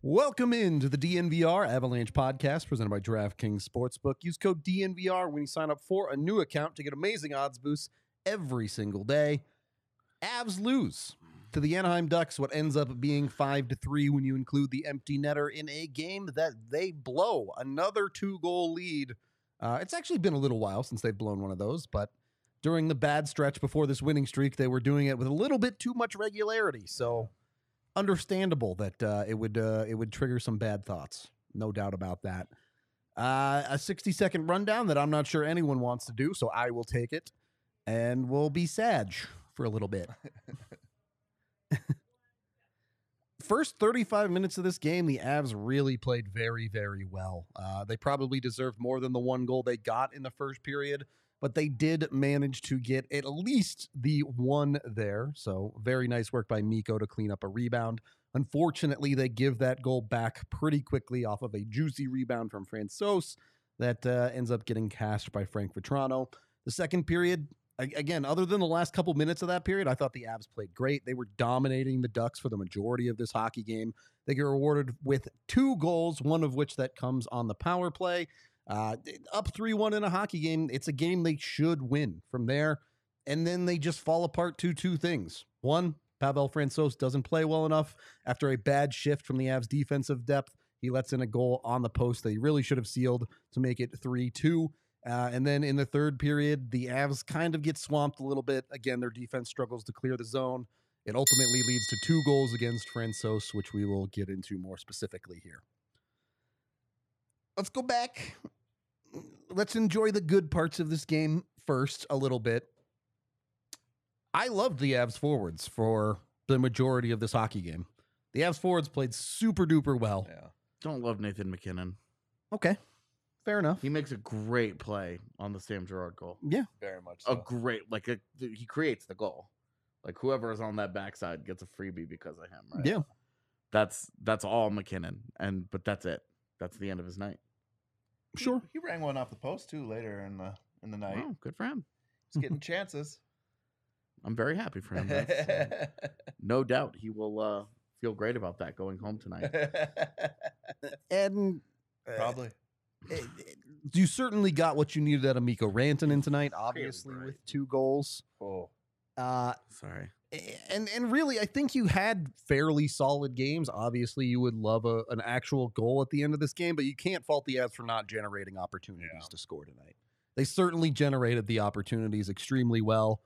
Welcome into the DNVR Avalanche podcast presented by DraftKings Sportsbook. Use code DNVR when you sign up for a new account to get amazing odds boosts every single day. Avs lose to the Anaheim Ducks, what ends up being 5 to 3 when you include the empty netter in a game that they blow. Another two goal lead. Uh, it's actually been a little while since they've blown one of those, but during the bad stretch before this winning streak, they were doing it with a little bit too much regularity. So understandable that uh, it would uh, it would trigger some bad thoughts. No doubt about that. Uh, a 60 second rundown that I'm not sure anyone wants to do, so I will take it, and we'll be sad for a little bit. First 35 minutes of this game, the Avs really played very, very well. Uh, they probably deserved more than the one goal they got in the first period, but they did manage to get at least the one there. So, very nice work by Mikko to clean up a rebound. Unfortunately, they give that goal back pretty quickly off of a juicy rebound from Francouz that uh, ends up getting cashed by Frank Vatrano. The second period, again, other than the last couple minutes of that period, I thought the Avs played great. They were dominating the Ducks for the majority of this hockey game. They get rewarded with two goals, one of which that comes on the power play. Uh, up 3 1 in a hockey game, it's a game they should win from there. And then they just fall apart to two things. One, Pavel Francouz doesn't play well enough after a bad shift from the Avs defensive depth. He lets in a goal on the post that he really should have sealed to make it 3 2. Uh, and then in the third period, the Avs kind of get swamped a little bit. Again, their defense struggles to clear the zone. It ultimately leads to two goals against Francouz, which we will get into more specifically here. Let's go back. Let's enjoy the good parts of this game first a little bit. I loved the Avs forwards for the majority of this hockey game. The Avs forwards played super duper well. Yeah. Don't love Nathan MacKinnon. Okay. Fair enough. He makes a great play on the Sam Girard goal. Yeah. Very much A great, like a, he creates the goal. Like whoever is on that backside gets a freebie because of him. Right? Yeah. That's that's all MacKinnon, and but that's it. That's the end of his night. He- Sure. He, rang one off the post too later in the in the night. Wow, good for him. He's getting chances. I'm very happy for him. That's, uh, no doubt he will uh, feel great about that going home tonight. And Probably. it- it- you certainly got what you needed out of Mikko Rantanen tonight, obviously right. with two goals. Oh. Uh, Sorry. And and really, I think you had fairly solid games. Obviously, you would love a, an actual goal at the end of this game, but you can't fault the Avs for not generating opportunities Yeah. to score tonight. They certainly generated the opportunities extremely well.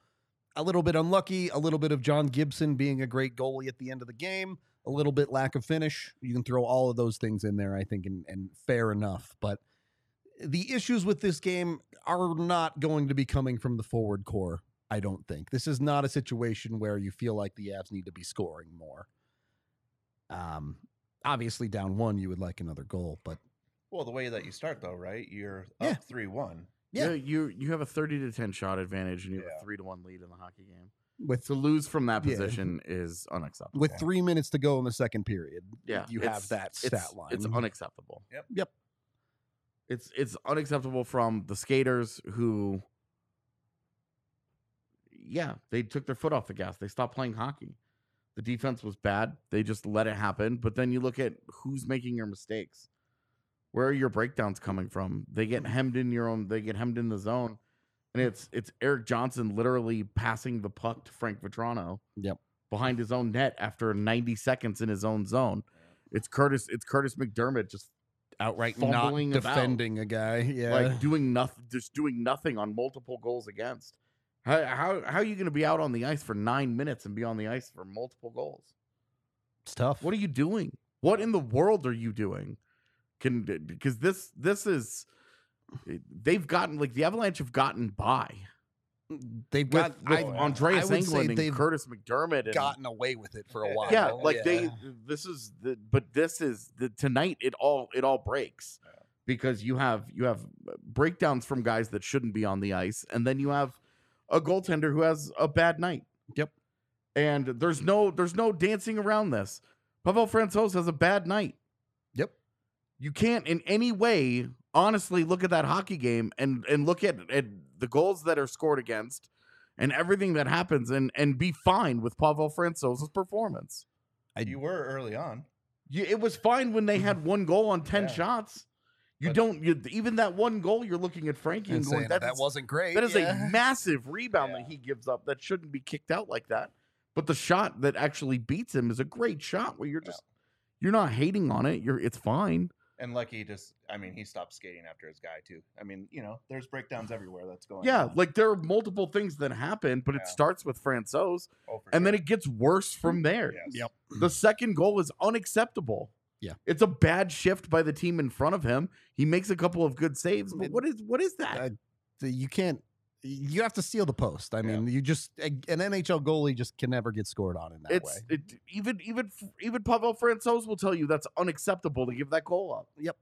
A little bit unlucky, a little bit of John Gibson being a great goalie at the end of the game, a little bit lack of finish. You can throw all of those things in there, I think, and, and fair enough. But the issues with this game are not going to be coming from the forward core. I don't think this is not a situation where you feel like the Avs need to be scoring more. Um, obviously, down one, you would like another goal, but Well, the way that you start though, right? You're Yeah. up three one. Yeah. Yeah, you you have a thirty to ten shot advantage, and you have Yeah. a three to one lead in the hockey game. with To lose from that Yeah. position is unacceptable. with three minutes to go in the second period, yeah, you have that stat it's, line. It's unacceptable. Yep. Yep. It's it's unacceptable from the skaters who, yeah, they took their foot off the gas. They stopped playing hockey. The defense was bad. They just let it happen. But then you look at who's making your mistakes. Where are your breakdowns coming from? They get mm-hmm. hemmed in your own. They get hemmed in the zone, and it's it's Erik Johnson literally passing the puck to Frank Vatrano. Yep. Behind his own net after 90 seconds in his own zone. It's Kurtis. It's Kurtis MacDermid just Outright not about. defending a guy. Yeah. like doing nothing, just doing nothing on multiple goals against. How how how are you going to be out on the ice for nine minutes and be on the ice for multiple goals? it's tough. What are you doing? What in the world are you doing? Can because this this is eh, they've gotten like the Avalanche have gotten by they've with, got with I- Andreas I Englund and Kurtis MacDermid and gotten away with it for a while. yeah, like they this is the but this is the tonight it all it all breaks because you have you have uh, breakdowns from guys that shouldn't be on the ice and then you have a goaltender who has a bad night. Yep. And there's no there's no dancing around this. Pavel Francouz has a bad night. Yep. You can't in any way honestly look at that hockey game and and look at, at the goals that are scored against and everything that happens and and be fine with Pavel Francouz's performance. I- you were early on. You, it was fine when they had one goal on 10 Yeah. shots. You But- don't you, even that one goal you're looking at Frankie and, and going that, that is- wasn't great. that is yeah. a massive rebound Yeah. that he gives up that shouldn't be kicked out like that. But the shot that actually beats him is a great shot where you're Yeah. just you're not hating on it. You're it's fine. And Lucky just, I mean, he stopped skating after his guy too. I mean, you know, there's breakdowns everywhere that's going. Yeah, on. like there are multiple things that happen, but it starts with Francouz Oh, for and then it gets worse from there. Yes. Yep. The second goal is unacceptable. Yeah. It's a bad shift by the team in front of him. He makes a couple of good saves, but what is what is that? Uh, you can't. You have to steal the post. I Yeah. mean, you just an NHL goalie just can never get scored on in that it's way. it, even even even Pavel Francouz will tell you that's unacceptable to give that goal up. Yep.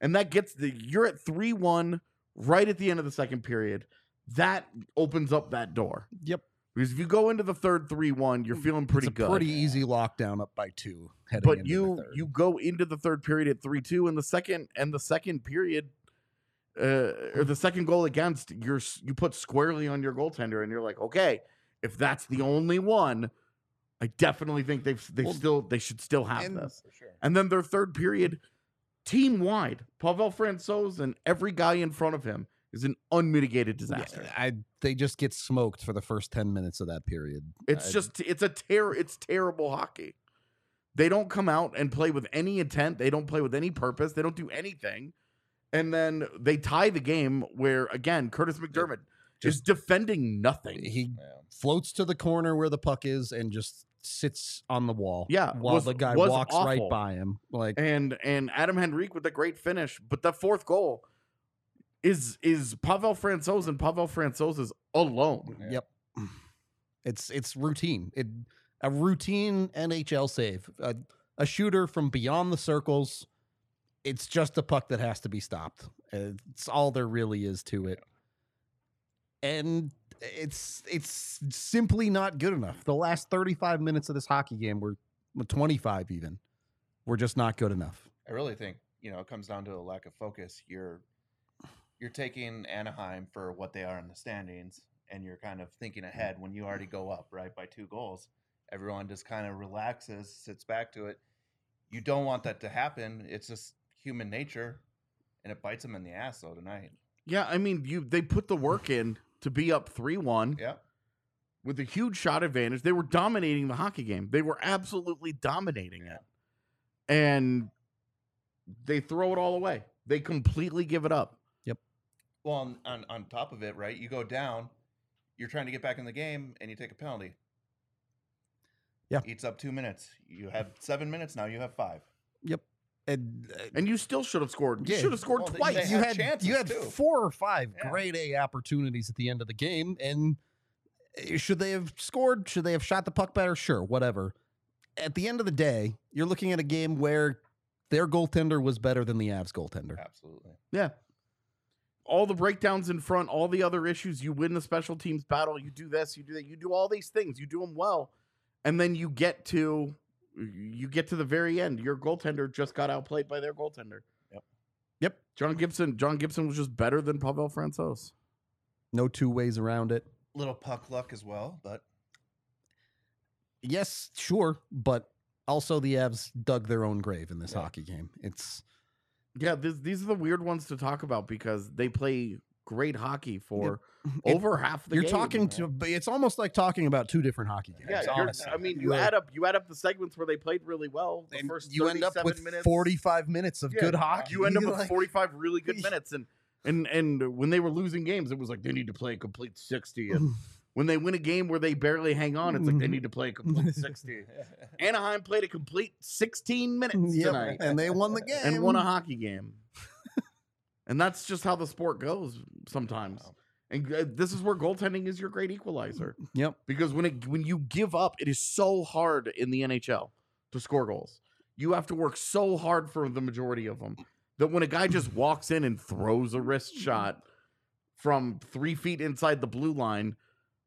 And that gets the you're at three one right at the end of the second period. That opens up that door Yep, because if you go into the third three one, you're feeling pretty it's a good. pretty easy lockdown up by two. Heading but into you the third. you go into the third period at three two, and the second and the second period, uh, or the second goal against, you're you put squarely on your goaltender, and you're like, okay, if that's the only one, I definitely think they've they Well, still they should still have and- this. For sure. And then their third period, team wide, Pavel Francouz and every guy in front of him is an unmitigated Yeah, disaster. I they just get smoked for the first ten minutes of that period. It's I- just it's a ter- it's terrible hockey. They don't come out and play with any intent. They don't play with any purpose. They don't do anything. And then they tie the game where again Kurtis MacDermid is defending nothing. he Yeah. floats to the corner where the puck is and just sits on the wall. Yeah, while was- the guy was walks right by him. Like and and Adam Henrique with a great finish, but the fourth goal is is Pavel Francouz and Pavel Francouz is alone. Yeah. Yep. It's it's routine. It a routine NHL save. A, a shooter from beyond the circles. It's just a puck that has to be stopped. It's all there really is to it. And it's it's simply not good enough. The last 35 minutes of this hockey game were well, 25 even. We're just not good enough. I really think you know it comes down to a lack of focus. You're you're taking Anaheim for what they are in the standings, and you're kind of thinking ahead when you already go up right by two goals. Everyone just kind of relaxes, sits back to it. You don't want that to happen. It's just human nature, and it bites them in the ass though tonight. Yeah, I mean, you they put the work in to be up three one Yeah, with a huge shot advantage. They were dominating the hockey game. They were absolutely dominating it, and they throw it all away. They completely give it up. Well, on, on on top of it, right? You go down, you're trying to get back in the game, and you take a penalty. Yeah. eats up two minutes. You have seven minutes. Now you have five. Yep. And uh, And you still should have scored. You Yeah, should have scored well, twice. they you had had you had too. four or five Yeah. grade A opportunities at the end of the game, and uh, should they have scored? Should they have shot the puck better? Sure, whatever. At the end of the day, you're looking at a game where their goaltender was better than the Avs goaltender. Absolutely. Yeah. All the breakdowns in front, all the other issues, you win the special teams battle, you do this, you do that, you do all these things, you do them well. And then you get to you get to the very end. Your goaltender just got outplayed by their goaltender. Yep. Yep. John Gibson, John Gibson was just better than Pavel Francouz. No two ways around it. Little puck luck as well, but Yes, sure, but also the Avs dug their own grave in this Yeah. hockey game. It's Yeah, this, these are the weird ones to talk about because they play great hockey for It- over half the You're game. talking to, but it's almost like talking about two different hockey games. Yeah, honestly. I mean, you You're- add up you add up the segments where they played really well. The and first you end up with minutes, 45 minutes of Yeah, good hockey. You end up with like- 45 really good minutes, and and and when they were losing games, it was like they need to play a complete 60. And when they win a game where they barely hang on, it's like they need to play a complete 60. Anaheim played a complete 16 minutes Yep, tonight and they won the game and won a hockey game. and that's just how the sport goes sometimes. And uh, this is where goaltending is your great equalizer Yep. because when it when you give up, it is so hard in the NHL to score goals. You have to work so hard for the majority of them that when a guy just walks in and throws a wrist shot from three feet inside the blue line,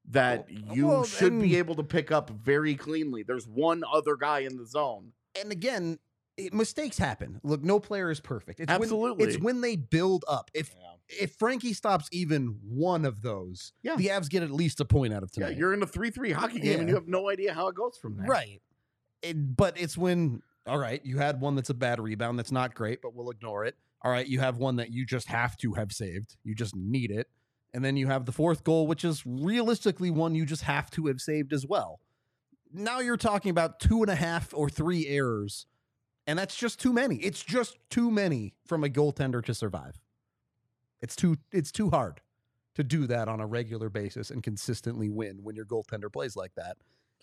that oh, you well, should be able to pick up very cleanly. There's one other guy in the zone. And again, it, mistakes happen. Look, no player is perfect. It's Absolutely. When, it's when they build up. If Yeah. if Frankie stops even one of those, Yeah. the Avs get at least a point out of Yeah, tonight. you're in a three-three hockey game and you have no idea how it goes from there. right. It- but it's when all right, you had one that's a bad rebound that's not great, but we'll ignore it. All right, you have one that you just have to have saved. You just need it. And then you have the fourth goal, which is realistically one you just have to have saved as well. Now you're talking about two and a half or three errors, and that's just too many. It's just too many from a goaltender to survive. It's too it's too hard to do that on a regular basis and consistently win when your goaltender plays like that.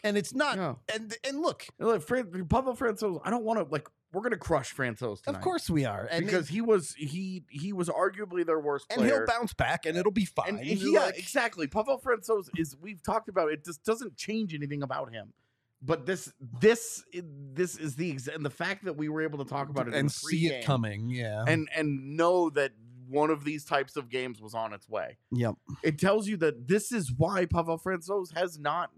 And it's not Yeah. and and look, Look, Fran- Pavel Francouz, I don't want to like. We're gonna crush Francouz tonight. of course we are. And because he was he he was arguably their worst and he'll bounce back and it'll be fine. And he, yeah, like- exactly. Pavel Francouz is we've talked about it. Just doesn't change anything about him. But this this this is the and the fact that we were able to talk about it and see it coming. Yeah. and and know that one of these types of games was on its way. yep. It tells you that this is why Pavel Francouz has not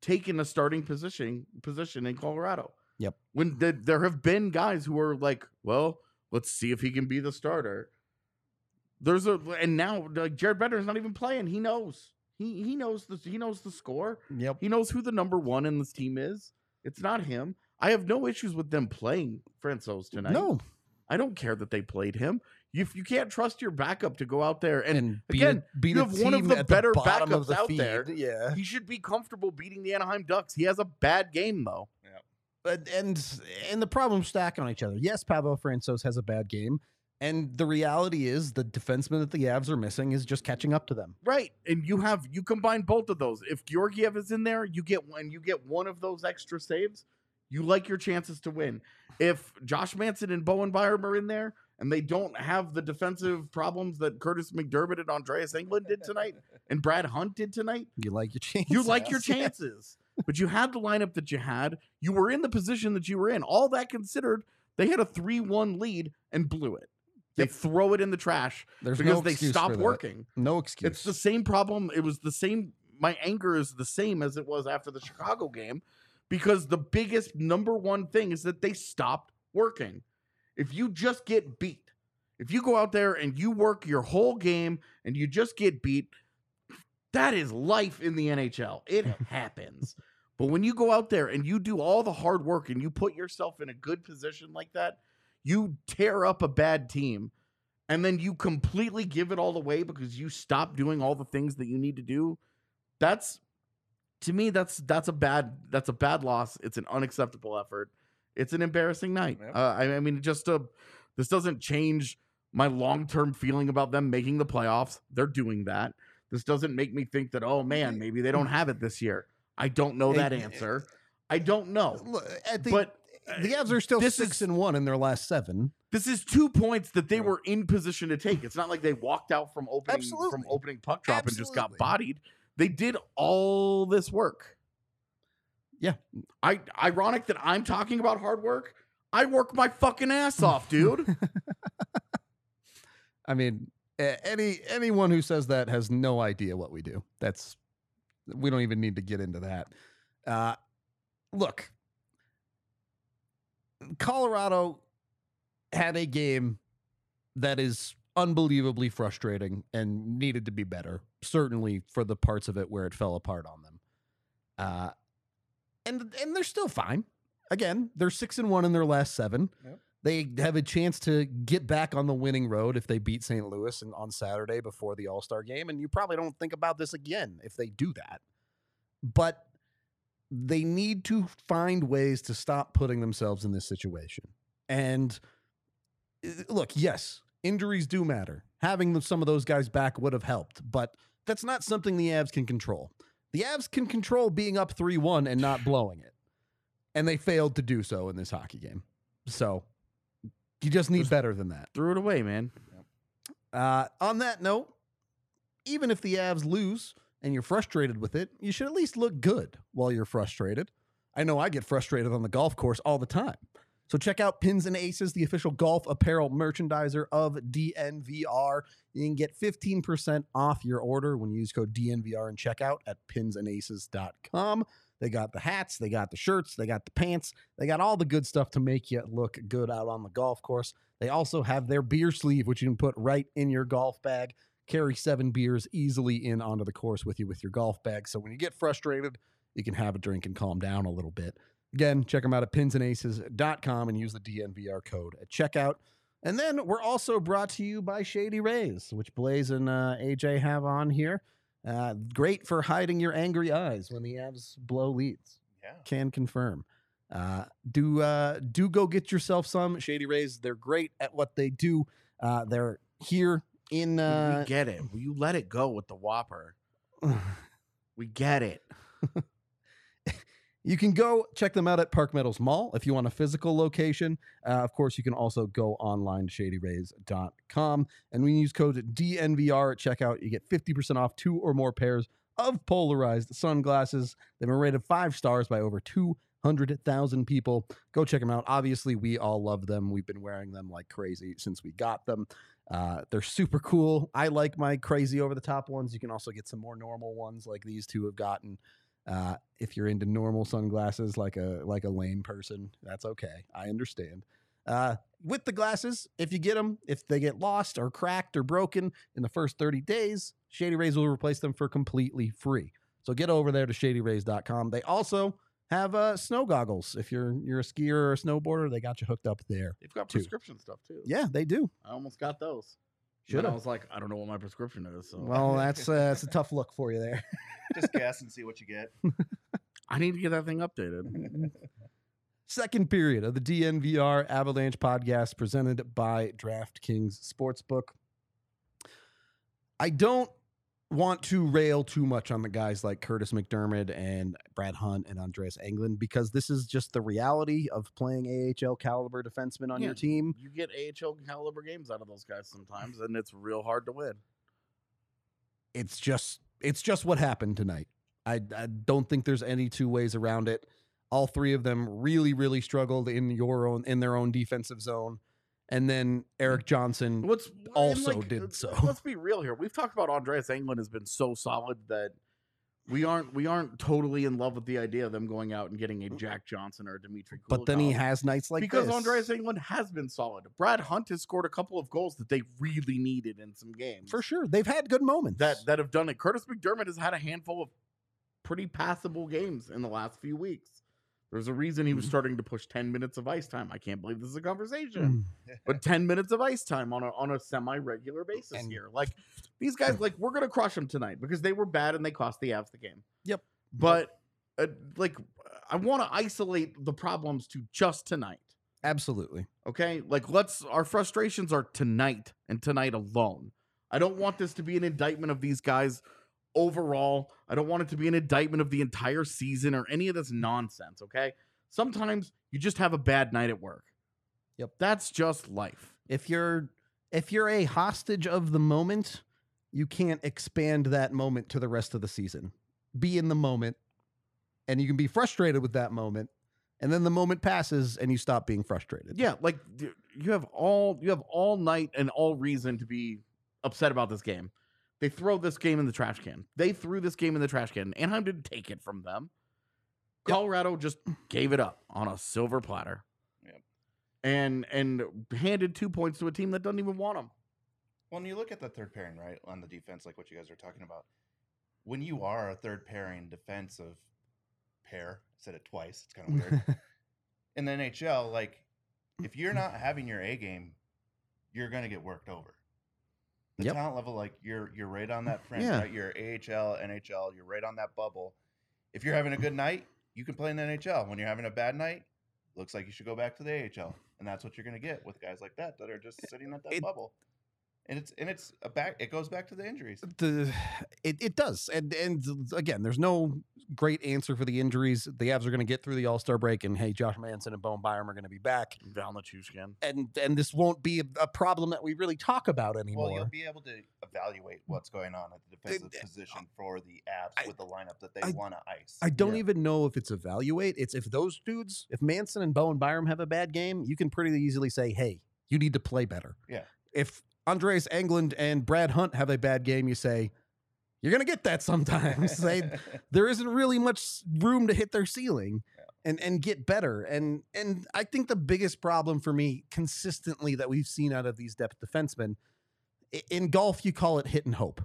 taken a starting position position in Colorado. Yep. When the, there have been guys who are like, well, let's see if he can be the starter. There's a and now like Jared is not even playing. He knows. He he knows the he knows the score. Yep. He knows who the number one in this team is. It's not him. I have no issues with them playing Francouz tonight. No. I don't care that they played him. If you can't trust your backup to go out there and, And, beat again, a, beat you have one of the better of backups the out there. Yeah. he should be comfortable beating the Anaheim Ducks. He has a bad game though. But and and the problems stack on each other. Yes, Pavel Francouz has a bad game, and the reality is the defenseman that the Avs are missing is just catching up to them. Right. And you have you combine both of those. If Georgiev is in there, you get one you get one of those extra saves, you like your chances to win. If Josh Manson and Bowen Byram are in there and they don't have the defensive problems that Kurtis MacDermid and Andreas Englund did tonight and Brad Hunt did tonight, You like your chances. you like your chances. But you had the lineup that you had. You were in the position that you were in. All that considered, they had a 3-1 lead and blew it. They Yep. throw it in the trash There's because no they stopped working. No excuse. It's the same problem. It was the same. My anger is the same as it was after the Chicago game because the biggest number one thing is that they stopped working. If you just get beat, if you go out there and you work your whole game and you just get beat, that is life in the NHL. It happens. But when you go out there and you do all the hard work and you put yourself in a good position like that, you tear up a bad team and then you completely give it all away because you stop doing all the things that you need to do. That's to me that's that's a bad that's a bad loss. It's an unacceptable effort. It's an embarrassing night. Yep. Uh, I, I mean, just uh, this doesn't change my long term feeling about them making the playoffs. They're doing that. This doesn't make me think that oh man, maybe they don't have it this year. I don't know that It- answer. Eh, I don't know. Look, at the, But eh, eh, the Avs are still this six is- and one in their last seven. This is two points that they were in position to take. It's not like they walked out from opening from Absolutely. opening puck drop and just got bodied. They did all this work. Yeah. I ironic that I'm talking about hard work. I work my fucking ass off, dude. I mean, any anyone who says that has no idea what we do. That's we don't even need to get into that. Uh, look, Colorado had a game that is unbelievably frustrating and needed to be better. Certainly for the parts of it where it fell apart on them. Uh, and and they're still fine. Again, they're six and one in their last seven. Yep. They have a chance to get back on the winning road if they beat St. Louis and on Saturday before the All Star game. And you probably don't think about this again if they do that. But they need to find ways to stop putting themselves in this situation. And uh, look, yes, injuries do matter. Having some of those guys back would have helped, but that's not something the Avs can control. The Avs can control being up 3 1 and not blowing it. And they failed to do so in this hockey game. So you just need Just- better than that. Threw it away, man. Uh, on that note, even if the Avs lose and you're frustrated with it, you should at least look good while you're frustrated. I know I get frustrated on the golf course all the time. So check out Pins and Aces, the official golf apparel merchandiser of DNVR. You can get 15% off your order when you use code DNVR and checkout at pinsandaces.com. They got the hats, they got the shirts, they got the pants, they got all the good stuff to make you look good out on the golf course. They also have their beer sleeve, which you can put right in your golf bag. Carry seven beers easily in onto the course with you with your golf bag. So when you get frustrated, you can have a drink and calm down a little bit. Again, check them out at pinsandaces.com and use the DNVR code at checkout. And then we're also brought to you by Shady Rays, which Blaze and uh, AJ have on here. Uh, great for hiding your angry eyes when the Avs blow leads Yeah. can confirm. Uh, do uh, do go get yourself some Shady Rays. They're great at what they do. Uh, they're here in. we Uh, get it. Will you let it go with the Whopper? We get it. you can go check them out at Park Meadows Mall if you want a physical location. Uh, of course, you can also go online to shadyrays.com. And when you use code DNVR at checkout, you get 50% off two or more pairs of polarized sunglasses. They've been rated five stars by over 200,000 people. Go check them out. Obviously, we all love them. We've been wearing them like crazy since we got them. Uh, they're super cool. I like my crazy over the top ones. You can also get some more normal ones like these two have gotten. Uh, if you're into normal sunglasses like a like a lame person, that's okay. I understand. Uh, with the glasses, if you get them, if they get lost or cracked or broken in the first 30 days, Shady Rays will replace them for completely free. So get over there to shadyrays.com. They also have uh, snow goggles. If you're you're a skier or a snowboarder, they got you hooked up there. They've got Two. prescription stuff too. Yeah, they do. I almost got those. Should I was like, I don't know what my prescription is. So Well, that's uh, that's a tough look for you there. Just guess and see what you get. I need to get that thing updated. Second period of the DNVR Avalanche podcast presented by DraftKings Sportsbook. I don't want to rail too much on the guys like Kurtis MacDermid and Brad Hunt and Andreas Englund because this is just the reality of playing AHL caliber defensemen on Yeah. your team. You get AHL caliber games out of those guys sometimes, and it's real hard to win. It's just it's just what happened tonight. I, I don't think there's any two ways around it. All three of them really, really struggled in your own in their own defensive zone. And then Erik Johnson What's also did uh, so. Let's be real here. We've talked about Andreas Englund has been so solid that we aren't we aren't totally in love with the idea of them going out and getting a Jack Johnson or a Dimitri. But then he has nights like because this. Andreas Englund has been solid. Brad Hunt has scored a couple of goals that they really needed in some games. for sure, they've had good moments. that that have done it. Kurtis MacDermid has had a handful of pretty passable games in the last few weeks. There's a reason he was Mhm. starting to push 10 minutes of ice time. I can't believe this is a conversation. Mm. But 10 minutes of ice time on a on a semi-regular basis And- here. Like these guys like we're going to crush them tonight because they were bad and they cost the Avs the game. Yep. But uh, like I want to isolate the problems to just tonight. absolutely. Okay? Like let's our frustrations are tonight and tonight alone. I don't want this to be an indictment of these guys overall. I don't want it to be an indictment of the entire season or any of this nonsense, okay? Sometimes you just have a bad night at work. Yep. That's just life. If you're if you're a hostage of the moment, you can't expand that moment to the rest of the season. Be in the moment, and you can be frustrated with that moment, and then the moment passes, and you stop being frustrated. Yeah, like you have all you have all night and all reason to be upset about this game. They throw this game in the trash can. They threw this game in the trash can. Anaheim didn't take it from them. Yep. Colorado just gave it up on a silver platter. Yep. And and handed two points to a team that doesn't even want them. Well, and you look at the third pairing, right, on the defense, like what you guys are talking about. When you are a third pairing defensive pair, I said it twice, it's kind of weird. In the NHL, like if you're not having your A game, you're gonna get worked over. The Yep. talent level, like you're you're right on that fringe, Yeah. right? You're AHL, NHL, you're right on that bubble. If you're having a good night, you can play in the NHL. When you're having a bad night, looks like you should go back to the AHL. And that's what you're gonna get with guys like that that are just eh, sitting at that It- bubble. And it's and it's a back it goes back to the injuries. the it, it does and and again there's no great answer for the injuries the avs are going to get through the all-star break and hey josh manson and Bowen Byram are going to be back Val Nichushkin. and and this won't be a, a problem that we really talk about anymore Well, you'll be able to evaluate what's going on at the defensive uh, position for the Avs I- with the lineup that they want to ice. I don't Yeah. even know if it's evaluate. It's if those dudes, if Manson and Bowen Byram have a bad game, you can pretty easily say, hey, you need to play better. Yeah. If Andreas Englund and Brad Hunt have a bad game, you say, you're going to get that sometimes. they, there isn't really much room to hit their ceiling and, and get better. And, and I think the biggest problem for me consistently that we've seen out of these depth defensemen, in golf, you call it hit and hope.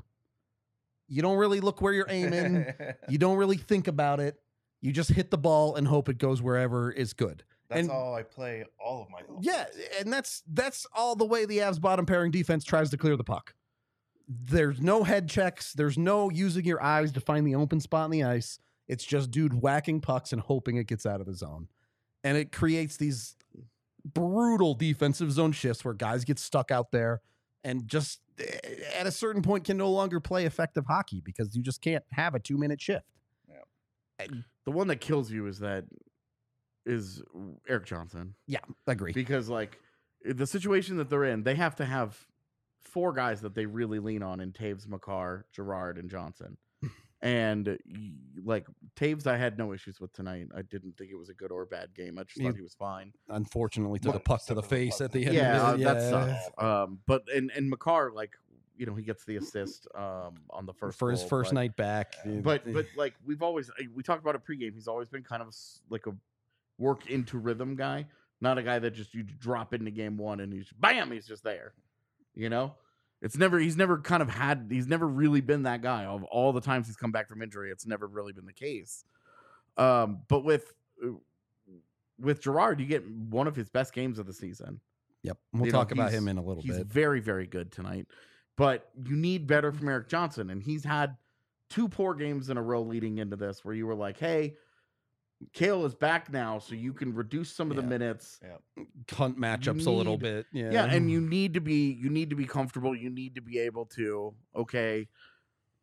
You don't really look where you're aiming. You don't really think about it. You just hit the ball and hope it goes wherever is good. That's and- all I play all of my golf. Yeah, and that's that's all the way the Avs bottom pairing defense tries to clear the puck. There's no head checks. There's no using your eyes to find the open spot in the ice. It's just dude whacking pucks and hoping it gets out of the zone. And it creates these brutal defensive zone shifts where guys get stuck out there and just eh, at a certain point can no longer play effective hockey because you just can't have a two minute shift. Yeah, The one that kills you is that is Erik Johnson. Yeah, I agree. because like the situation that they're in, they have to have four guys that they really lean on in Toews, Makar, Girard, and Johnson. and like Toews, I had no issues with tonight. I didn't think it was a good or bad game. I just You- thought he was fine. Unfortunately, took a puck to the except for the face at the end. Yeah, of it. that sucks. Um, but and and Makar, like you know, he gets the assist um on the first for his goal, first but- night back. But but like we've always we talked about it pregame. He's always been kind of like a work into rhythm guy, not a guy that just you drop into game one and he's bam, he's just there. You know, it's never he's never kind of had he's never really been that guy. Of all the times he's come back from injury, it's never really been the case. Um, but with uh, with Girard, you get one of his best games of the season. yep, we'll you know, talk about him in a little He's bit. very, very good tonight. But you need better from Erik Johnson. And he's had two poor games in a row leading into this where you were like, hey, Cale is back now, so you can reduce some of the Yeah. minutes. Hunt matchups a little bit. Yeah, Yeah. and you need to be you need to be comfortable. You need to be able to, okay,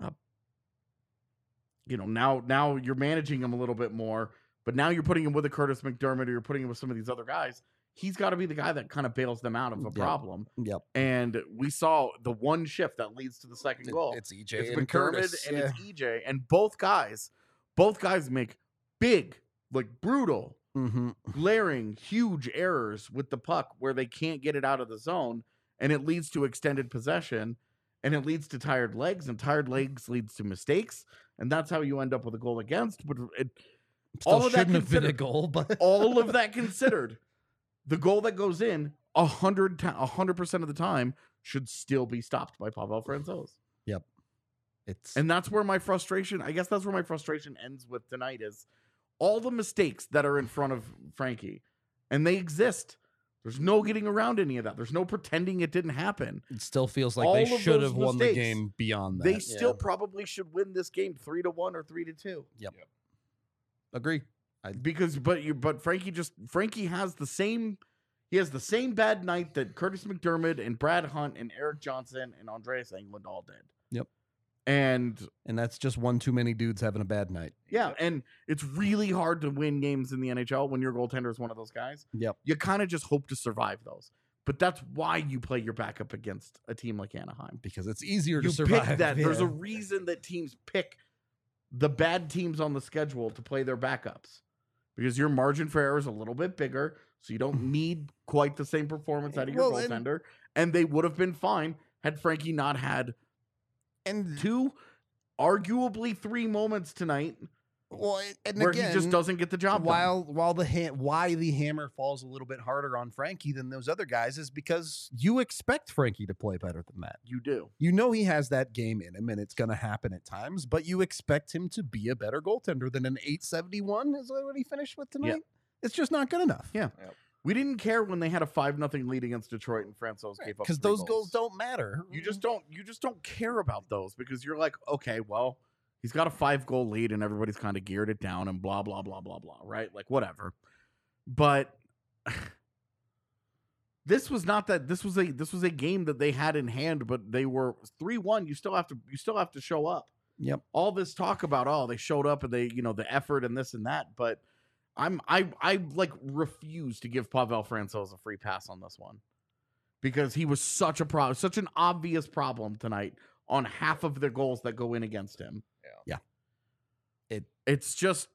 uh, you know, now now you're managing him a little bit more, but now you're putting him with a Kurtis MacDermid or you're putting him with some of these other guys. He's got to be the guy that kind of bails them out of a Yep. problem. Yep. And we saw the one shift that leads to the second It- goal. It's EJ It's and MacDermid Kurtis. and yeah. it's EJ, and both guys, both guys make big, like brutal, Mhm. glaring, huge errors with the puck where they can't get it out of the zone, and it leads to extended possession, and it leads to tired legs, and tired legs leads to mistakes, and that's how you end up with a goal against. But it, all of that have been a goal, but all of that considered, the goal that goes in a hundred a hundred percent of the time should still be stopped by Pavel Francouz. Yep, it's And that's where my frustration, I guess that's where my frustration ends with tonight is all the mistakes that are in front of Frankie. And they exist. There's no getting around any of that. There's no pretending it didn't happen. it still feels like all they should those have won the game beyond that. they still Yeah. probably should win this game 3 to 1 or 3 to 2. Yep, agree. I, Because but you but Frankie just Frankie has the same he has the same bad night that Kurtis MacDermid and Brad Hunt and Erik Johnson and Andreas Englund all did. And And that's just one too many dudes having a bad night. Yeah, and it's really hard to win games in the NHL when your goaltender is one of those guys. Yep. You kind of just hope to survive those. But that's why you play your backup against a team like Anaheim. Because it's easier You to survive. pick that. There's a reason that teams pick the bad teams on the schedule to play their backups. Because your margin for error is a little bit bigger, so you don't mm-hmm. need quite the same performance out of your Well, and- goaltender. And they would have been fine had Frankie not had and two, arguably three moments tonight well, and where again, he just doesn't get the job done. while while the ha- why the hammer falls a little bit harder on Frankie than those other guys is because you expect Frankie to play better than that. You do. You know he has that game in him and it's going to happen at times, but you expect him to be a better goaltender than an 871 is that what he finished with tonight. It's just not good enough. Yeah. Yep. We didn't care when they had a five nothing lead against Detroit and Francouz gave up because those goals don't matter. You mm-hmm. just don't. You just don't care about those because you're like, okay, well, he's got a five goal lead and everybody's kind of geared it down and blah blah blah blah blah. Right? Like whatever. But this was not that. This was a this was a game that they had in hand, but they were three one. You still have to. You still have to show up. Yep. All this talk about oh they showed up and they you know the effort and this and that, but I'm I I like refuse to give Pavel Francouz a free pass on this one because he was such a problem, such an obvious problem tonight on half of the goals that go in against him. Yeah. yeah. It- it's just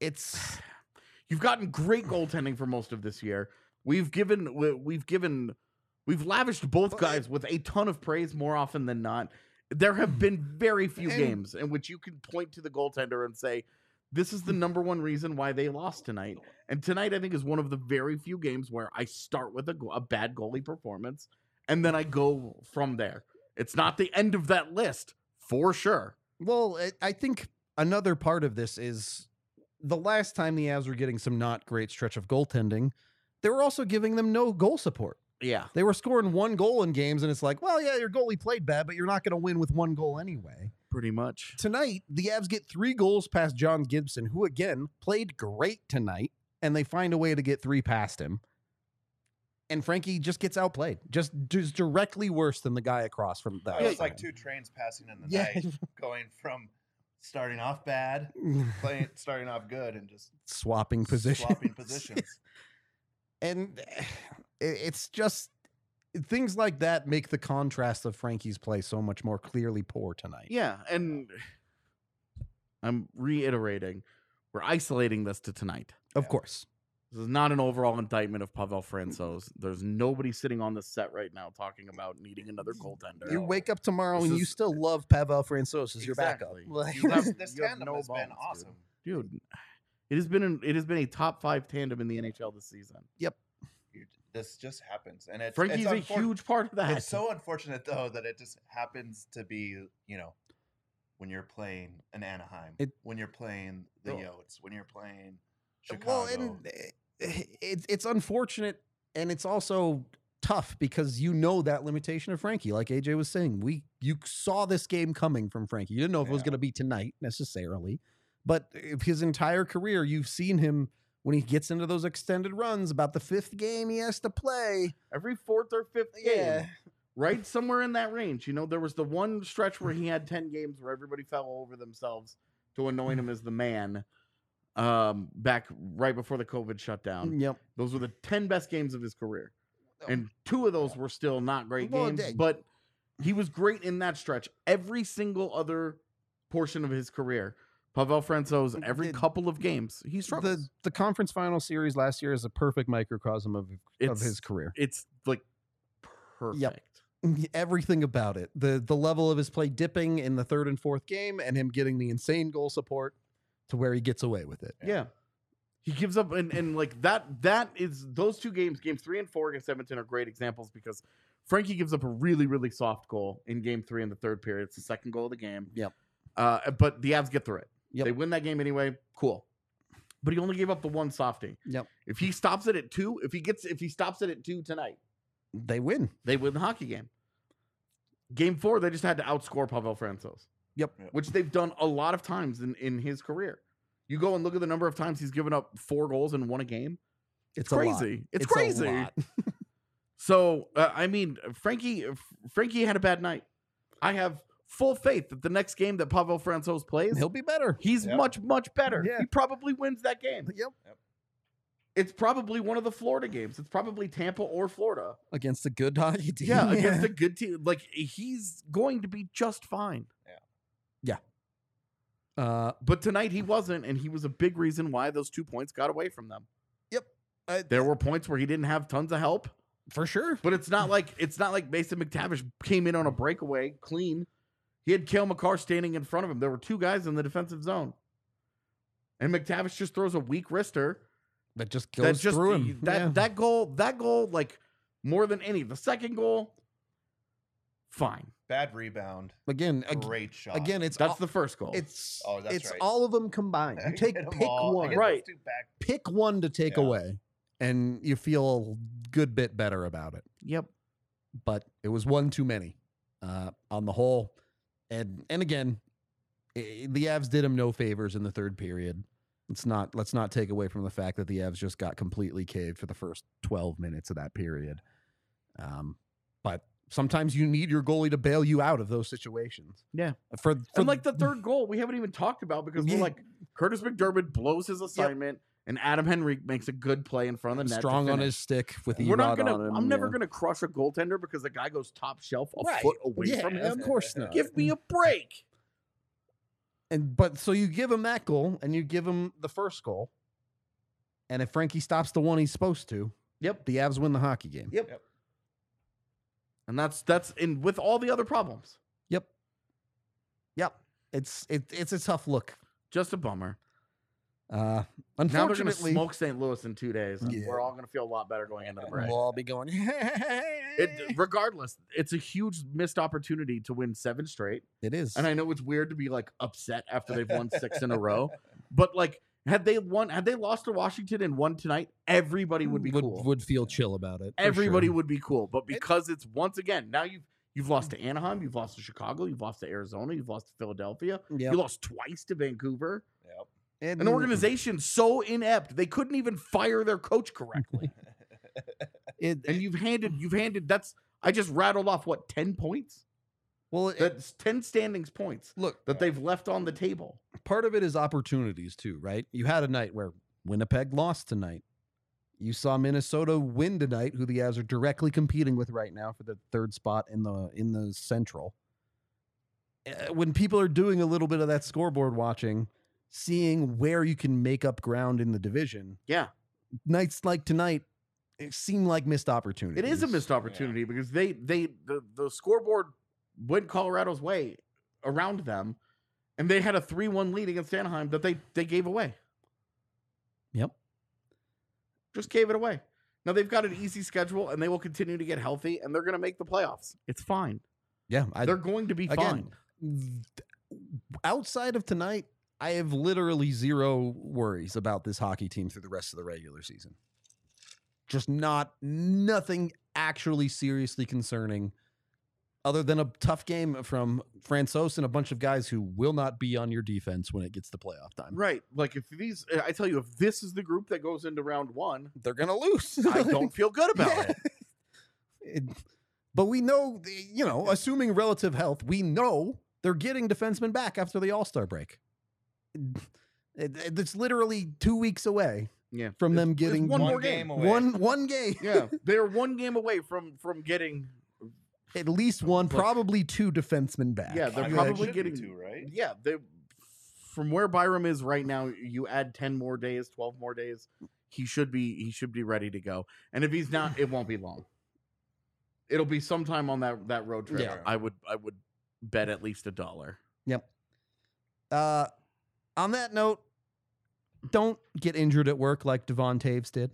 It's you've gotten great goaltending for most of this year. We've given we- we've given we've lavished both guys with a ton of praise more often than not. There have been very few And- games in which you can point to the goaltender and say this is the hmm. number one reason why they lost tonight. And tonight I think is one of the very few games where I start with a, a bad goalie performance and then I go from there. It's not the end of that list for sure. well. It, I think another part of this is the last time the Avs were getting some not great stretch of goaltending, they were also giving them no goal support. Yeah. They were scoring one goal in games, and it's like, well, yeah, your goalie played bad, but you're not going to win with one goal anyway. Pretty much. Tonight, the Avs get three goals past John Gibson, who again played great tonight, and they find a way to get three past him. And Frankie just gets outplayed, just just directly worse than the guy across from that. It was like two trains passing in the Yeah. night, going from starting off bad, playing starting off good, and just swapping positions. swapping positions. and eh, it- it's just things like that make the contrast of Frankie's play so much more clearly poor tonight. Yeah, and I'm reiterating, we're isolating this to tonight. Of Yeah. course. This is not an overall indictment of Pavel Francouz. There's nobody sitting on the set right now talking about needing another goaltender. You wake up tomorrow This and you still love Pavel Francouz as your backup. Like- You have- this you tandem no has been awesome. dude. Dude, it has been an, it has been a top five tandem in the NHL this season. You- this just happens, and it's Frankie's it's a unfor- huge part of that. It's so unfortunate though that it just happens to be you know when you're playing an Anaheim, It- when you're playing the Well- Yotes, when you're playing Chicago. Well, and eh, it's it's unfortunate and it's also tough because you know that limitation of Frankie. Like AJ was saying, we you saw this game coming from Frankie. You didn't know if it was going to be tonight necessarily, but if his entire career, you've seen him when he gets into those extended runs. About the fifth game he has to play. Every fourth or fifth game, right somewhere in that range. You know, there was the one stretch where he had 10 games where everybody fell over themselves to anoint him as the man um back right before the COVID shutdown. Yep. Those were the 10 best games of his career. And two of those were still not great Well, games, but he was great in that stretch. Every single other portion of his career, Pavel Francouz, every The- couple of games, he struggles. The the conference final series last year is a perfect microcosm of of his career. it's like perfect. Everything about it. The the level of his play dipping in the third and fourth game and him getting the insane goal support to where he gets away with it. Yeah. He gives up and, and like that that is those two games, games three and four against Edmonton are great examples because Frankie gives up a really, really soft goal in game three in the third period. It's the second goal of the game. Yep. Uh, but the Avs get through it. Yep. They win that game anyway. Cool. But he only gave up the one softie. Yep. If he stops it at two, if he gets if he stops it at two tonight, They win. they win the hockey game. Game four, they just had to outscore Pavel Francouz. Yep. Yep. Which they've done a lot of times in, in his career. You go and look at the number of times he's given up four goals and won a game. It's, It's a lot. crazy. It's, a crazy. lot. So uh, I mean, Frankie Frankie had a bad night. I have full faith that the next game that Pavel Francouz plays, He'll be better. he's Yep. much much better. Yeah. He probably wins that game. Yep. It's probably one of the Florida games. It's probably Tampa or Florida. Against a good hockey team. Yeah, against a good team. Like he's going to be just fine. Yeah. Yeah. Uh, But tonight he wasn't, and he was a big reason why those two points got away from them. uh, There were points where he didn't have tons of help, for sure. but it's not like it's not like Mason McTavish came in on a breakaway clean. He had Cale Makar standing in front of him. There were two guys in the defensive zone, and McTavish just throws a weak wrister That just that just through him. that Yeah. that goal that goal like more than any the second goal, fine. Bad rebound. Again, ag- Great shot. again, it's That's all, the first goal. it's Oh, that's it's right. all of them combined. You take pick all. one, Right. pick one to take Yeah. away, and you feel a good bit better about it. yep. But it was one too many uh, on the whole, and and again, the Avs did him no favors in the third period. It's not. Let's not take away from the fact that the Avs just got completely caved for the first twelve minutes of that period. Um, but sometimes you need your goalie to bail you out of those situations. Yeah. For, for And like the third goal, we haven't even talked about because Yeah. we're like Kurtis MacDermid blows his assignment, and Adam Henrique makes a good play in front of the net. strong on his stick with the We're not gonna. on him, I'm never gonna crush a goaltender because the guy goes top shelf a Right. foot away Yeah, from him. of course not. Give me a break. And but so you give him that goal and you give him the first goal. And if Frankie stops the one he's supposed to, Yep. the Avs win the hockey game. Yep. Yep. And that's that's in with all the other problems. Yep. Yep. It's it, it's a tough look. Just a bummer. Uh Now they're smoke St. Louis in two days, Yeah. we're all gonna feel a lot better going into the break. we'll all be going. It, regardless, it's a huge missed opportunity to win seven straight. it is. And I know it's weird to be like upset after they've won six in a row, but like had they won, had they lost to Washington and won tonight, everybody would be would, cool. would feel chill about it. everybody sure. would be cool. But because it's once again now you've you've lost to Anaheim, you've lost to Chicago, you've lost to Arizona, you've lost to Philadelphia, Yep. you lost twice to Vancouver. And- An organization so inept they couldn't even fire their coach correctly. It, and you've handed you've handed that's I just rattled off what ten points. well, it- That's ten standings points look, that they've left on the table. part of it is opportunities too, right? You had a night where Winnipeg lost tonight. You saw Minnesota win tonight, who the Avs are directly competing with right now for the third spot in the in the Central. Uh, When people are doing a little bit of that scoreboard watching, seeing where you can make up ground in the division, Yeah, nights like tonight, it seem like missed opportunities. it is a missed opportunity because they they the, the scoreboard went Colorado's way around them, and they had a three one lead against Anaheim that they they gave away. Yep. Just gave it away. Now they've got an easy schedule and they will continue to get healthy and they're going to make the playoffs. It's fine. Yeah, I, they're going to be again, fine. th- outside of tonight, I have literally zero worries about this hockey team through the rest of the regular season. Just not nothing actually seriously concerning other than a tough game from Francouz and a bunch of guys who will not be on your defense when it gets to playoff time. Right. Like if these I tell you if this is the group that goes into round 1, They're going to lose. I don't feel good about Yeah. it. It- but we know, you know, assuming relative health, we know they're getting defensemen back after the All Star break. It- it- it's literally two weeks away Yeah. from them getting one One more game game. away. one one game. Yeah, they're one game away from from getting At least one, Look. probably two defensemen back. Yeah, they're I mean, probably getting two, right? Yeah, they from where Byram is right now, you add 10 more days, 12 more days, he should be he should be ready to go. And if he's not, it won't be long. It'll be sometime on that that road trip. Yeah. I would I would bet at least a dollar. Yep. Uh, on that note, don't get injured at work like Devon Toews did.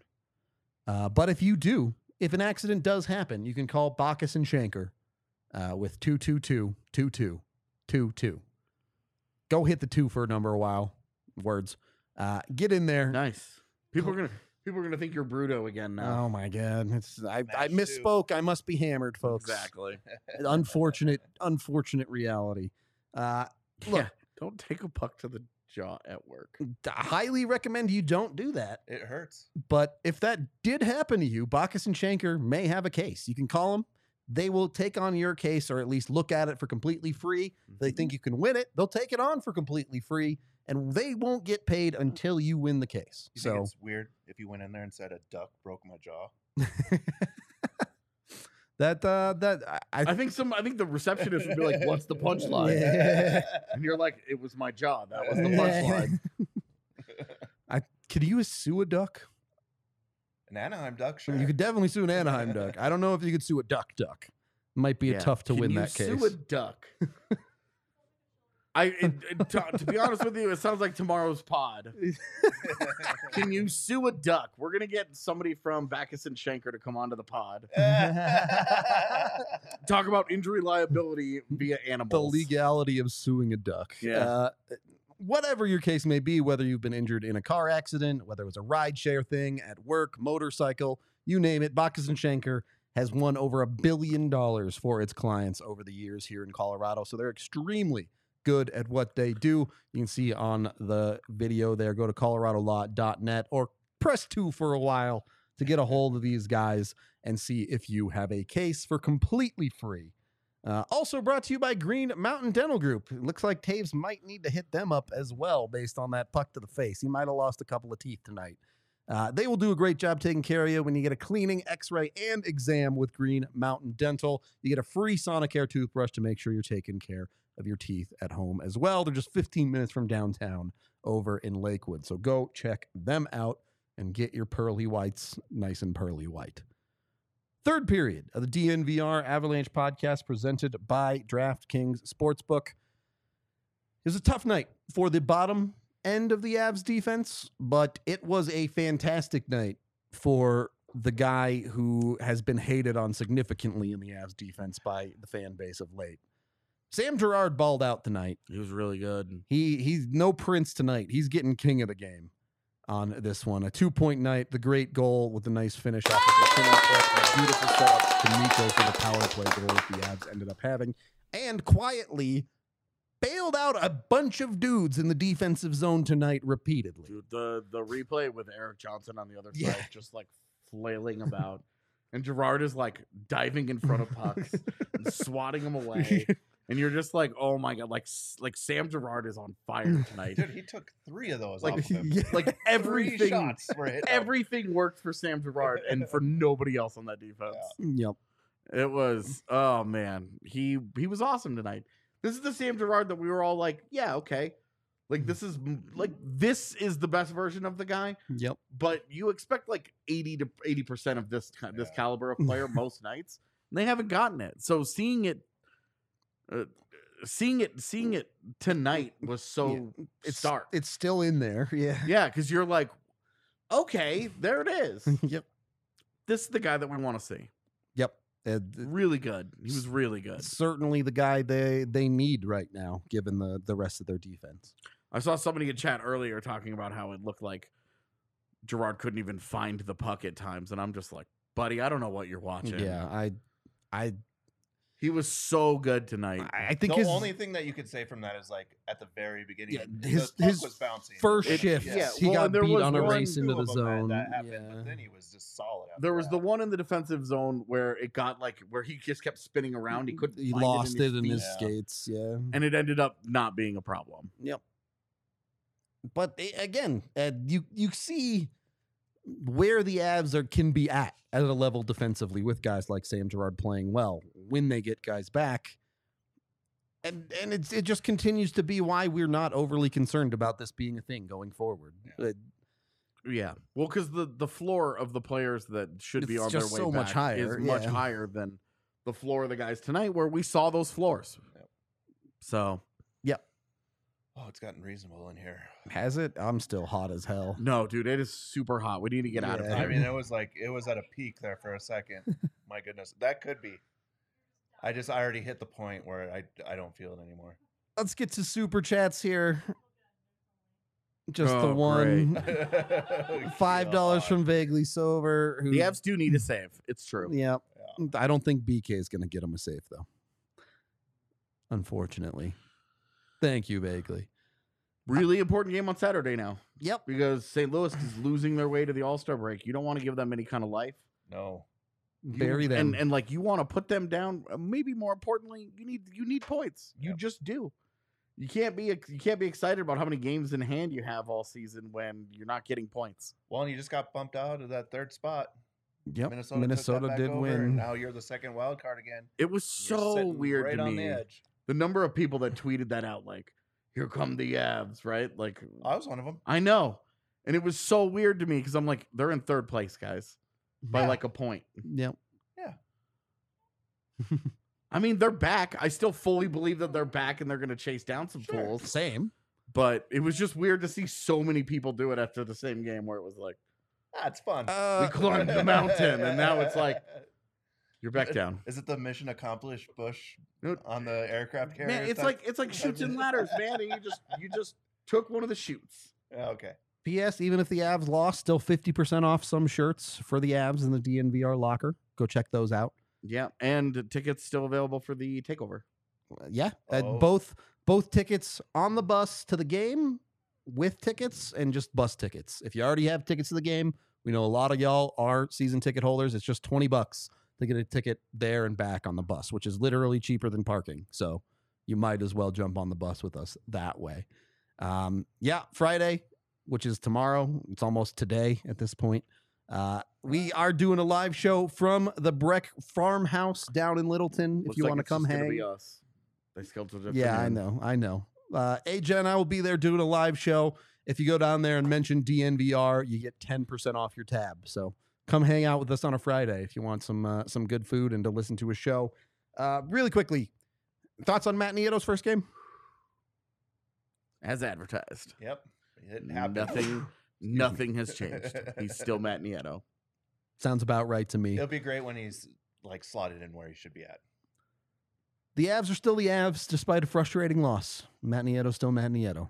Uh, but if you do, if an accident does happen, you can call Bachus and Schanker uh, with 222 2222. Go hit the two for a number a while. Words. Uh, get in there. Nice. People are gonna people are gonna think you're Bruto again now. Oh my God. It's, I, I misspoke. I must be hammered, folks. Exactly. Unfortunate, unfortunate reality. Uh, look, yeah. Don't take a puck to the jaw at work. Mm, I highly recommend you don't do that. It hurts. But if that did happen to you, Bachus and Schanker may have a case. You can call them. They will take on your case or at least look at it for completely free. If they mm-hmm. think you can win it, they'll take it on for completely free and they won't get paid until you win the case. You think So it's weird if you went in there and said a duck broke my jaw? that uh that I, I think some I think the receptionist would be like, What's the punchline? Yeah. And you're like, It was my job. That was the punchline. I could you sue a duck? An Anaheim duck, sure. You could definitely sue an Anaheim duck. I don't know if you could sue a duck duck. Might be Yeah. tough to Can win you that case. Sue a duck. I it, to, to be honest with you, it sounds like tomorrow's pod. Can you sue a duck? We're gonna get somebody from Bachus and Schanker to come onto the pod. Talk about injury liability via animals. the legality of suing a duck. Yeah. Uh, whatever your case may be, whether you've been injured in a car accident, whether it was a ride share thing at work, motorcycle, you name it, Bachus and Schanker has won over a billion dollars for its clients over the years here in Colorado. So they're extremely good at what they do. You can see on the video there. Go to coloradolaw.net or press two for a while to get a hold of these guys and see if you have a case for completely free. Uh, also brought to you by Green Mountain Dental Group. It looks like Toews might need to hit them up as well based on that puck to the face. He might have lost a couple of teeth tonight. Uh, they will do a great job taking care of you when you get a cleaning, x ray, and exam with Green Mountain Dental. You get a free Sonicare toothbrush to make sure you're taking care of your teeth at home as well. They're just 15 minutes from downtown over in Lakewood. So go check them out and get your pearly whites nice and pearly white. Third period of the DNVR Avalanche podcast presented by DraftKings Sportsbook. It was a tough night for the bottom end of the Avs defense, but it was a fantastic night for the guy who has been hated on significantly in the Avs defense by the fan base of late. Sam Girard balled out tonight. He was really good. He he's no prince tonight. He's getting king of the game on this one. A two point night, the great goal with a nice finish off of the clean foot, and a beautiful setup to Nico for the power play goal that the Avs ended up having, and quietly bailed out a bunch of dudes in the defensive zone tonight repeatedly. Dude, the the replay with Erik Johnson on the other Yeah. side, just like flailing about, and Girard is like diving in front of pucks, and swatting them away, and you're just like, oh my god, like like Sam Girard is on fire tonight. Dude, he took three of those Like- off of him. Yeah. Like Three everything, shots were hit. everything worked for Sam Girard and for nobody else on that defense. Yep. It was oh man, he he was awesome tonight. This is the Sam Girard that we were all like, yeah, okay. Like mm. this is like this is the best version of the guy, Yep. but you expect like 80 to 80% of this this Yeah. caliber of player most nights. And they haven't gotten it. So seeing it uh, seeing it seeing it tonight was so It's stark. It's still in there. Yeah. yeah, cuz you're like okay, there it is. yep. this is the guy that we want to see. Yep. Uh, Really good. He was really good. certainly the guy they they need right now, given the the rest of their defense. I saw somebody in chat earlier talking about how it looked like Girard couldn't even find the puck at times, and I'm just like, buddy, I don't know what you're watching. Yeah, I I he was so good tonight. I I think the his only thing that you could say from that is like at the very beginning, Yeah, the his- puck his was bouncing. first It- shift, yeah, he well, got and there beat was on a one- race into Two the of had zone. That happened, yeah. but then he was just solid. after there was the that. one in the defensive zone where it got like where he just kept spinning around. He couldn't. he find lost it in feet, his Yeah. skates. Yeah. and it ended up not being a problem. Yep. But a- again, uh, you you see where the Avs are can be at at a level defensively with guys like Sam Girard playing well when they get guys back. And and it's it just continues to be why we're not overly concerned about this being a thing going forward. Yeah. Uh, Yeah, well, because the the floor of the players that should be on their way so much higher, is much higher than the floor of the guys tonight, where we saw those floors. Yep. So Oh, it's gotten reasonable in here. has it? I'm still hot as hell. no, dude, it is super hot. We need to get out of Yeah. here. I mean, it was like it was at a peak there for a second. My goodness, that could be. I just I already hit the point where I I don't feel it anymore. Let's get to super chats here. Just the Oh, one great. five dollars from Vaguely Sober. Who the Avs do need a save. It's true. Yep. Yeah. I don't think BK is going to get him a safe though. Unfortunately. Thank you, Bagley. Really important game on Saturday now Yep. because St. Louis is losing their way to the All Star break. You don't want to give them any kind of life. No. You- Bury them. and and like you want to put them down. uh, Maybe more importantly, you need you need points. You Yep. just do. You can't be you can't be excited about how many games in hand you have all season when you're not getting points. Well, and you just got bumped out of that third spot. yep. Minnesota, Minnesota, took that back did over, win. Now you're the second wild card again. It was You're so weird right to on me. The number of people that tweeted that out, like, "Here come the Avs," right? Like, I was one of them. I know, and it was so weird to me because I'm like, they're in third place, guys, by Yeah. like a point. Yep. Yeah. I mean, they're back. I still fully believe that they're back and they're going to chase down some fools. Same. But it was just weird to see so many people do it after the same game where it was like, That's fun. Uh, we climbed the mountain and now it's like, you're back down. Is it the mission accomplished Bush on the aircraft carrier? Man, it's like it's like chutes and ladders, man. And you just you just took one of the chutes. Yeah, okay. P.S. Even if the Avs lost, still 50% off some shirts for the Avs in the DNVR locker. Go check those out. Yeah, and tickets still available for the takeover. Uh, Yeah, uh, Oh. both both tickets on the bus to the game with tickets and just bus tickets. If you already have tickets to the game, we know a lot of y'all are season ticket holders. It's just 20 bucks to get a ticket there and back on the bus, which is literally cheaper than parking. So you might as well jump on the bus with us that way. Um, yeah, Friday, which is tomorrow. It's almost today at this point. Uh, we are doing a live show from the Breck Farmhouse down in Littleton. if Looks you like want to come hang, be us. They scheduled it. yeah, I know. I know. Uh, AJ and I will be there doing a live show. If you go down there and mention DNVR, you get 10% off your tab. So come hang out with us on a Friday if you want some uh, some good food and to listen to a show. Uh, really quickly, thoughts on Matt Nieto's first game? as advertised. Yep. Nothing, nothing has changed. He's still Matt Nieto. Sounds about right to me. It'll be great when he's like slotted in where he should be at. The Avs are still the Avs despite a frustrating loss. Matt Nieto still Matt Nieto.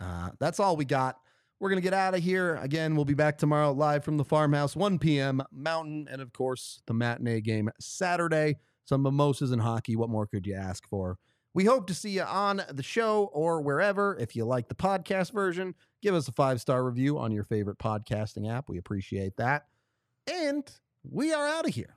Uh, that's all we got. We're going to get out of here. Again, we'll be back tomorrow live from the farmhouse, 1 p.m. Mountain, and of course, the matinee game Saturday. Some mimosas and hockey. What more could you ask for? We hope to see you on the show or wherever. If you like the podcast version, give us a five star review on your favorite podcasting app. We appreciate that. And we are out of here.